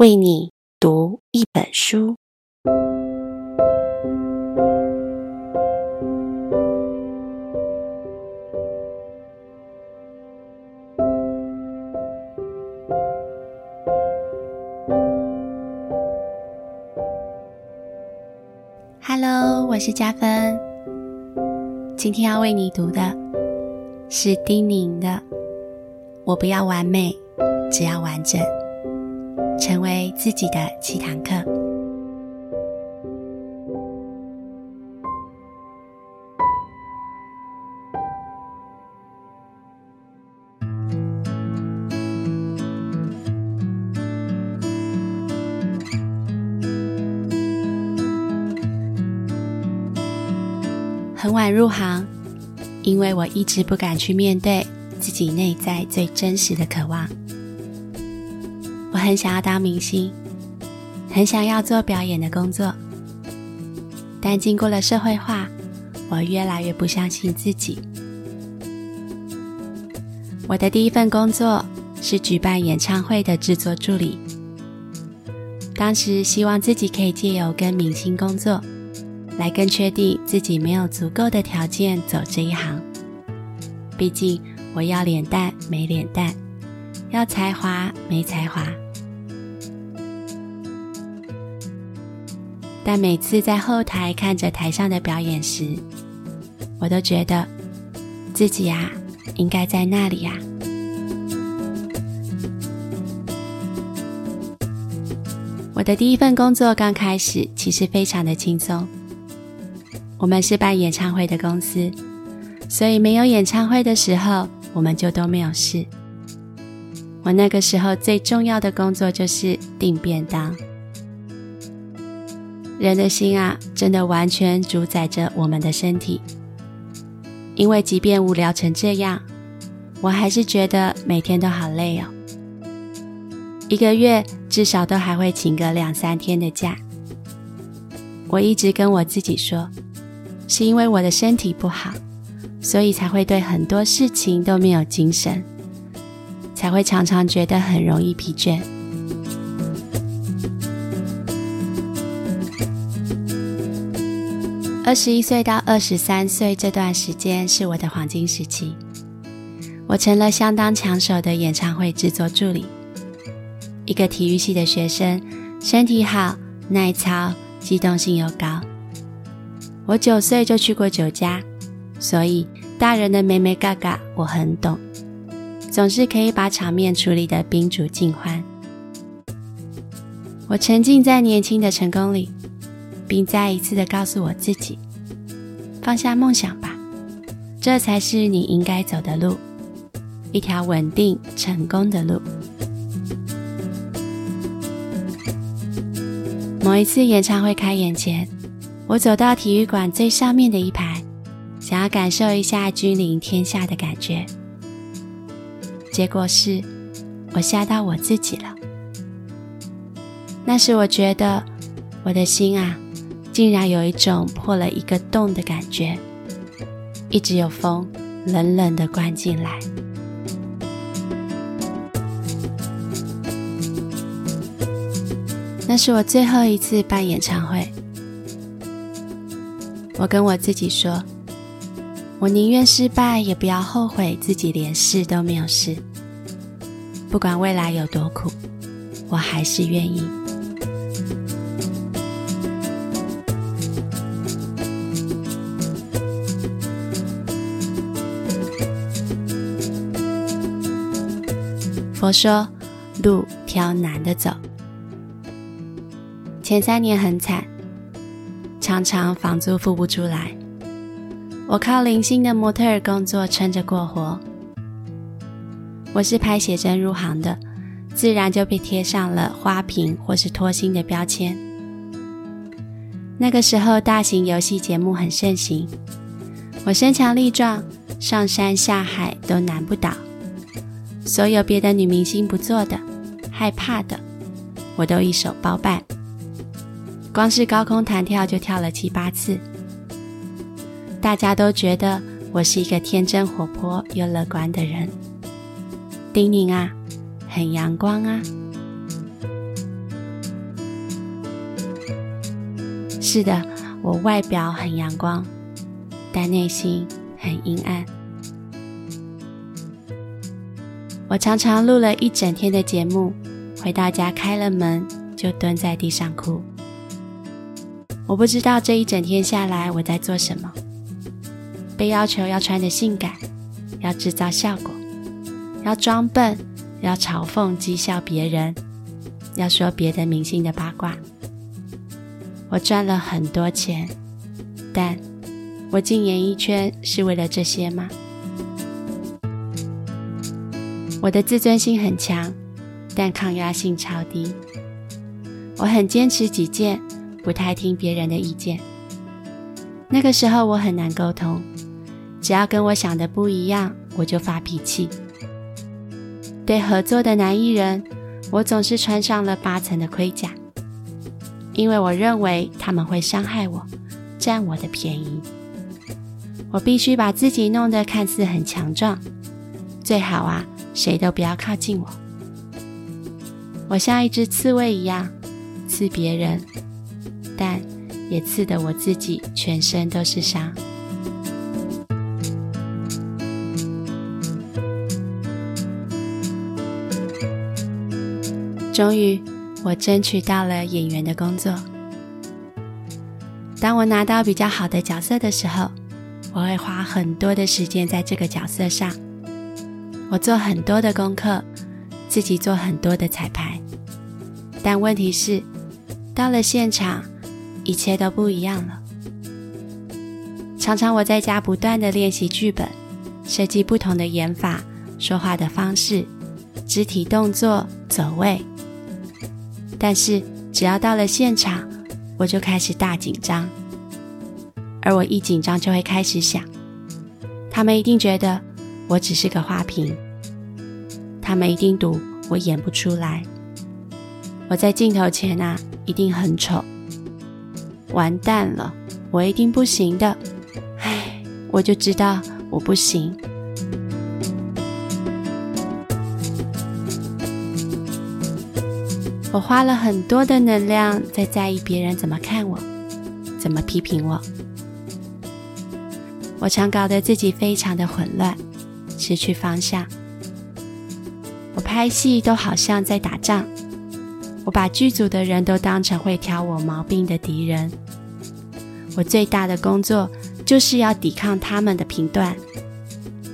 为你读一本书。Hello，我是佳芬。今天要为你读的是丁宁的。我不要完美，只要完整，成为自己的七堂课。很晚入行，因为我一直不敢去面对。自己内在最真实的渴望，很想要当明星，很想要做表演的工作，但经过了社会化，我越来越不相信自己。我的第一份工作是举办演唱会的制作助理，当时希望自己可以借由跟明星工作，来更确定自己没有足够的条件走这一行，毕竟。我要脸蛋没脸蛋，要才华没才华。但每次在后台看着台上的表演时，我都觉得自己呀，应该在那里呀。我的第一份工作刚开始，其实非常的轻松。我们是办演唱会的公司，所以没有演唱会的时候。我们就都没有事。我那个时候最重要的工作就是订便当。人的心啊，真的完全主宰着我们的身体。因为即便无聊成这样，我还是觉得每天都好累哦。一个月至少都还会请个两三天的假。我一直跟我自己说，是因为我的身体不好。所以才会对很多事情都没有精神，才会常常觉得很容易疲倦。二十一岁到二十三岁这段时间是我的黄金时期，我成了相当抢手的演唱会制作助理。一个体育系的学生，身体好、耐操、机动性又高。我九岁就去过酒家。所以，大人的眉眉嘎嘎我很懂，总是可以把场面处理得宾主尽欢。我沉浸在年轻的成功里，并再一次的告诉我自己：放下梦想吧，这才是你应该走的路，一条稳定成功的路。某一次演唱会开演前，我走到体育馆最上面的一排。想要感受一下君临天下的感觉，结果是我吓到我自己了。那时我觉得我的心啊，竟然有一种破了一个洞的感觉，一直有风冷冷的灌进来。那是我最后一次办演唱会，我跟我自己说。我宁愿失败，也不要后悔自己连试都没有试。不管未来有多苦，我还是愿意。佛说，路挑难的走。前三年很惨，常常房租付不出来。我靠零星的模特儿工作撑着过活。我是拍写真入行的，自然就被贴上了花瓶或是脱星的标签。那个时候，大型游戏节目很盛行，我身强力壮，上山下海都难不倒。所有别的女明星不做的害怕的我都一手包办。光是高空弹跳就跳了七八次。大家都觉得我是一个天真活泼又乐观的人。叮咛啊很阳光啊。是的我外表很阳光但内心很阴暗。我常常录了一整天的节目，回到家开了门就蹲在地上哭。我不知道这一整天下来我在做什么。被要求要穿得性感，要制造效果，要装笨，要嘲讽讥笑别人，要说别的明星的八卦。我赚了很多钱，但我进演艺圈是为了这些吗？我的自尊心很强，但抗压性超低。我很坚持己见，不太听别人的意见。那个时候我很难沟通，只要跟我想的不一样，我就发脾气。对合作的男艺人，我总是穿上了八层的盔甲，因为我认为他们会伤害我，占我的便宜。我必须把自己弄得看似很强壮，最好啊。谁都不要靠近我，我像一只刺猬一样刺别人，但也刺得我自己全身都是伤。终于，我争取到了演员的工作。当我拿到比较好的角色的时候，我会花很多的时间在这个角色上。我做很多的功课，自己做很多的彩排，但问题是，到了现场，一切都不一样了。常常我在家不断的练习剧本，设计不同的演法、说话的方式、肢体动作、走位，但是只要到了现场，我就开始大紧张，而我一紧张就会开始想，他们一定觉得。我只是个花瓶，他们一定赌我演不出来。我在镜头前啊，一定很丑，完蛋了，我一定不行的。唉，我就知道我不行。我花了很多的能量在在意别人怎么看我，怎么批评我。我常搞得自己非常的混乱。失去方向，我拍戏都好像在打仗，我把剧组的人都当成会挑我毛病的敌人。我最大的工作就是要抵抗他们的评断，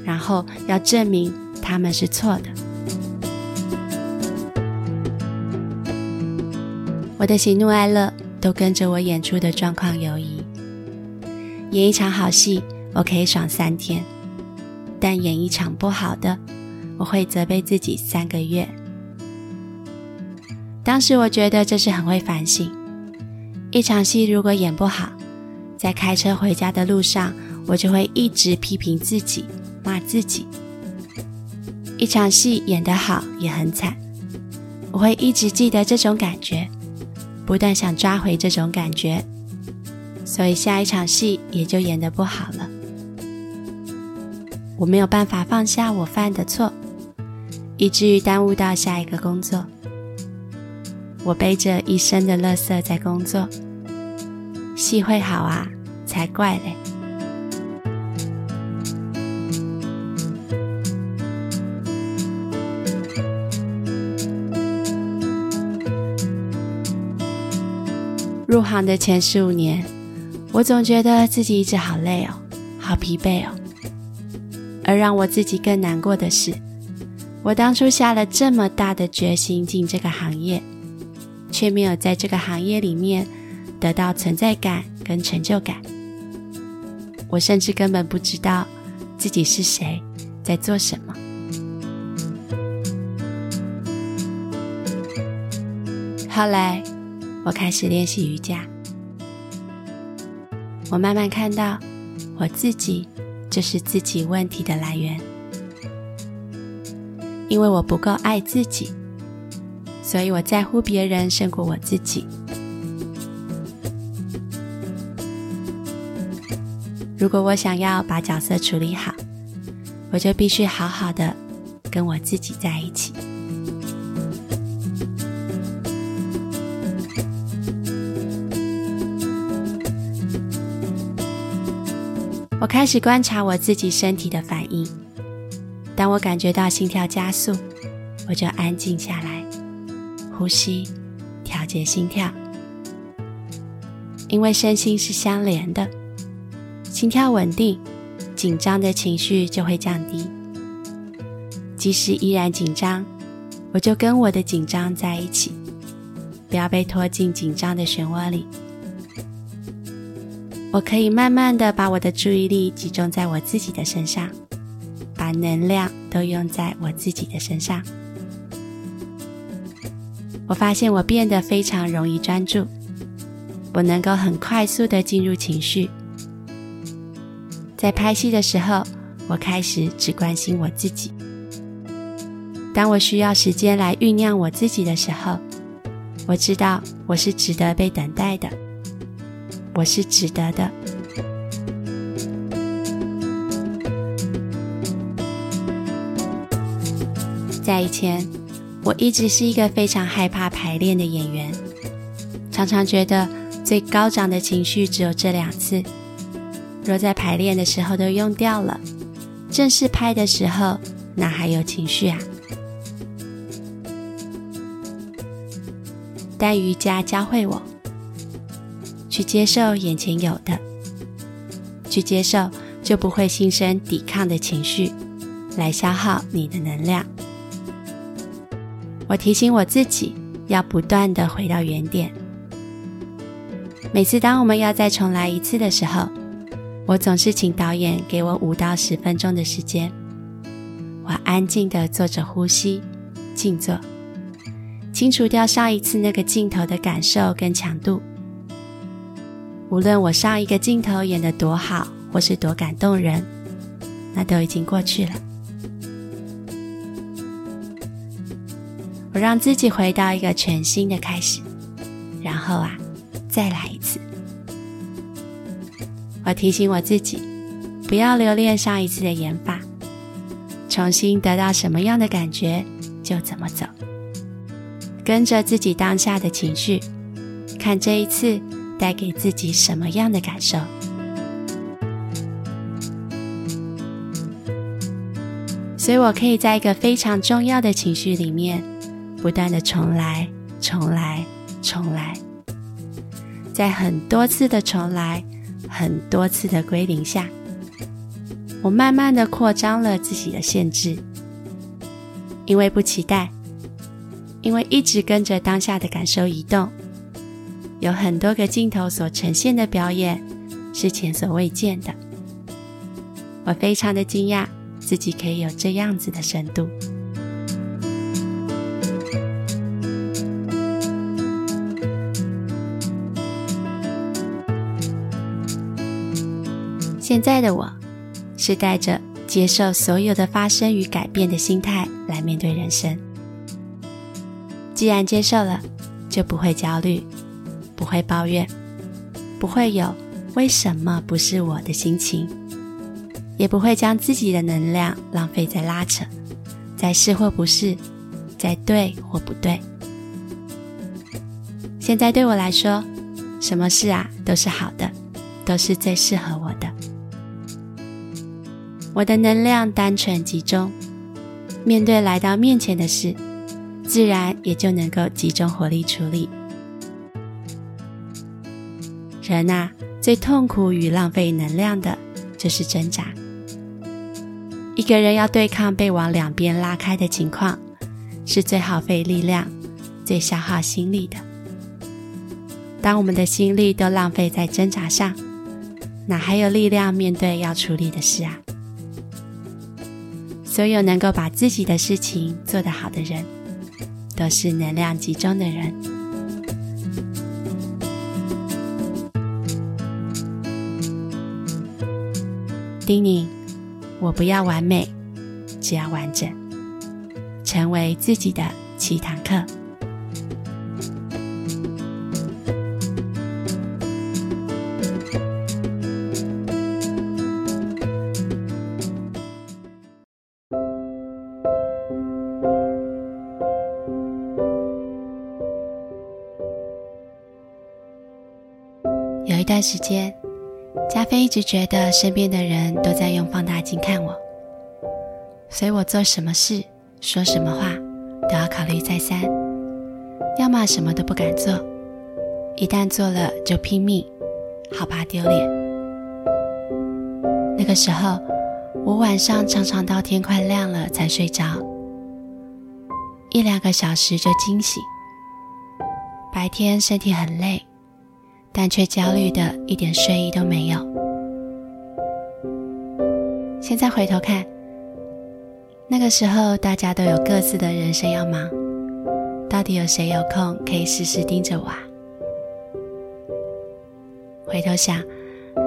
然后要证明他们是错的。我的喜怒哀乐都跟着我演出的状况游移。演一场好戏，我可以爽三天。但演一场不好的，我会责备自己三个月。当时我觉得这是很会反省。一场戏如果演不好，在开车回家的路上，我就会一直批评自己，骂自己。一场戏演得好也很惨，我会一直记得这种感觉，不断想抓回这种感觉，所以下一场戏也就演得不好了。我没有办法放下我犯的错，以至于耽误到下一个工作。我背着一身的垃圾在工作，戏会好啊，才怪嘞！入行的前十五年，我总觉得自己一直好累哦，好疲惫哦。而让我自己更难过的是，我当初下了这么大的决心进这个行业，却没有在这个行业里面得到存在感跟成就感。我甚至根本不知道自己是谁，在做什么。后来，我开始练习瑜伽，我慢慢看到我自己。这是自己问题的来源，因为我不够爱自己，所以我在乎别人胜过我自己。如果我想要把角色处理好，我就必须好好的跟我自己在一起。我开始观察我自己身体的反应。当我感觉到心跳加速，我就安静下来，呼吸，调节心跳。因为身心是相连的，心跳稳定，紧张的情绪就会降低。即使依然紧张，我就跟我的紧张在一起，不要被拖进紧张的漩涡里。我可以慢慢的把我的注意力集中在我自己的身上，把能量都用在我自己的身上。我发现我变得非常容易专注，我能够很快速的进入情绪。在拍戏的时候，我开始只关心我自己。当我需要时间来酝酿我自己的时候，我知道我是值得被等待的。我是值得的。在以前，我一直是一个非常害怕排练的演员，常常觉得最高涨的情绪只有这两次，若在排练的时候都用掉了，正式拍的时候哪还有情绪啊？但瑜伽教会我。去接受眼前有的，去接受就不会心生抵抗的情绪，来消耗你的能量。我提醒我自己，要不断的回到原点。每次当我们要再重来一次的时候，我总是请导演给我五到十分钟的时间，我安静的坐着呼吸，静坐，清除掉上一次那个镜头的感受跟强度。无论我上一个镜头演得多好，或是多感动人，那都已经过去了。我让自己回到一个全新的开始，然后啊，再来一次。我提醒我自己，不要留恋上一次的演法，重新得到什么样的感觉就怎么走，跟着自己当下的情绪，看这一次。带给自己什么样的感受？所以我可以在一个非常重要的情绪里面，不断的重来、重来、重来，在很多次的重来、很多次的归零下，我慢慢的扩张了自己的限制，因为不期待，因为一直跟着当下的感受移动。有很多个镜头所呈现的表演是前所未见的，我非常的惊讶自己可以有这样子的深度。现在的我是带着接受所有的发生与改变的心态来面对人生。既然接受了，就不会焦虑。不会抱怨，不会有为什么不是我的心情，也不会将自己的能量浪费在拉扯，在是或不是，在对或不对。现在对我来说，什么事啊都是好的，都是最适合我的。我的能量单纯集中，面对来到面前的事，自然也就能够集中火力处理。人啊，最痛苦与浪费能量的就是挣扎。一个人要对抗被往两边拉开的情况，是最耗费力量、最消耗心力的。当我们的心力都浪费在挣扎上，哪还有力量面对要处理的事啊？所有能够把自己的事情做得好的人，都是能量集中的人。叮咛，我不要完美，只要完整，成为自己的七堂课。有一段时间，加菲一直觉得身边的人都在用放大镜看我，所以我做什么事、说什么话都要考虑再三，要么什么都不敢做，一旦做了就拼命，好怕丢脸。那个时候，我晚上常常到天快亮了才睡着，一两个小时就惊醒。白天身体很累，但却焦虑的一点睡意都没有。现在回头看，那个时候大家都有各自的人生要忙，到底有谁有空可以时时盯着我啊？回头想，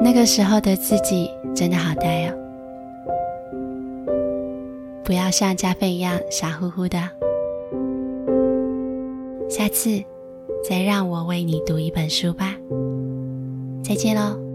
那个时候的自己真的好呆哦。不要像加菲一样傻乎乎的。下次。再让我为你读一本书吧，再见喽。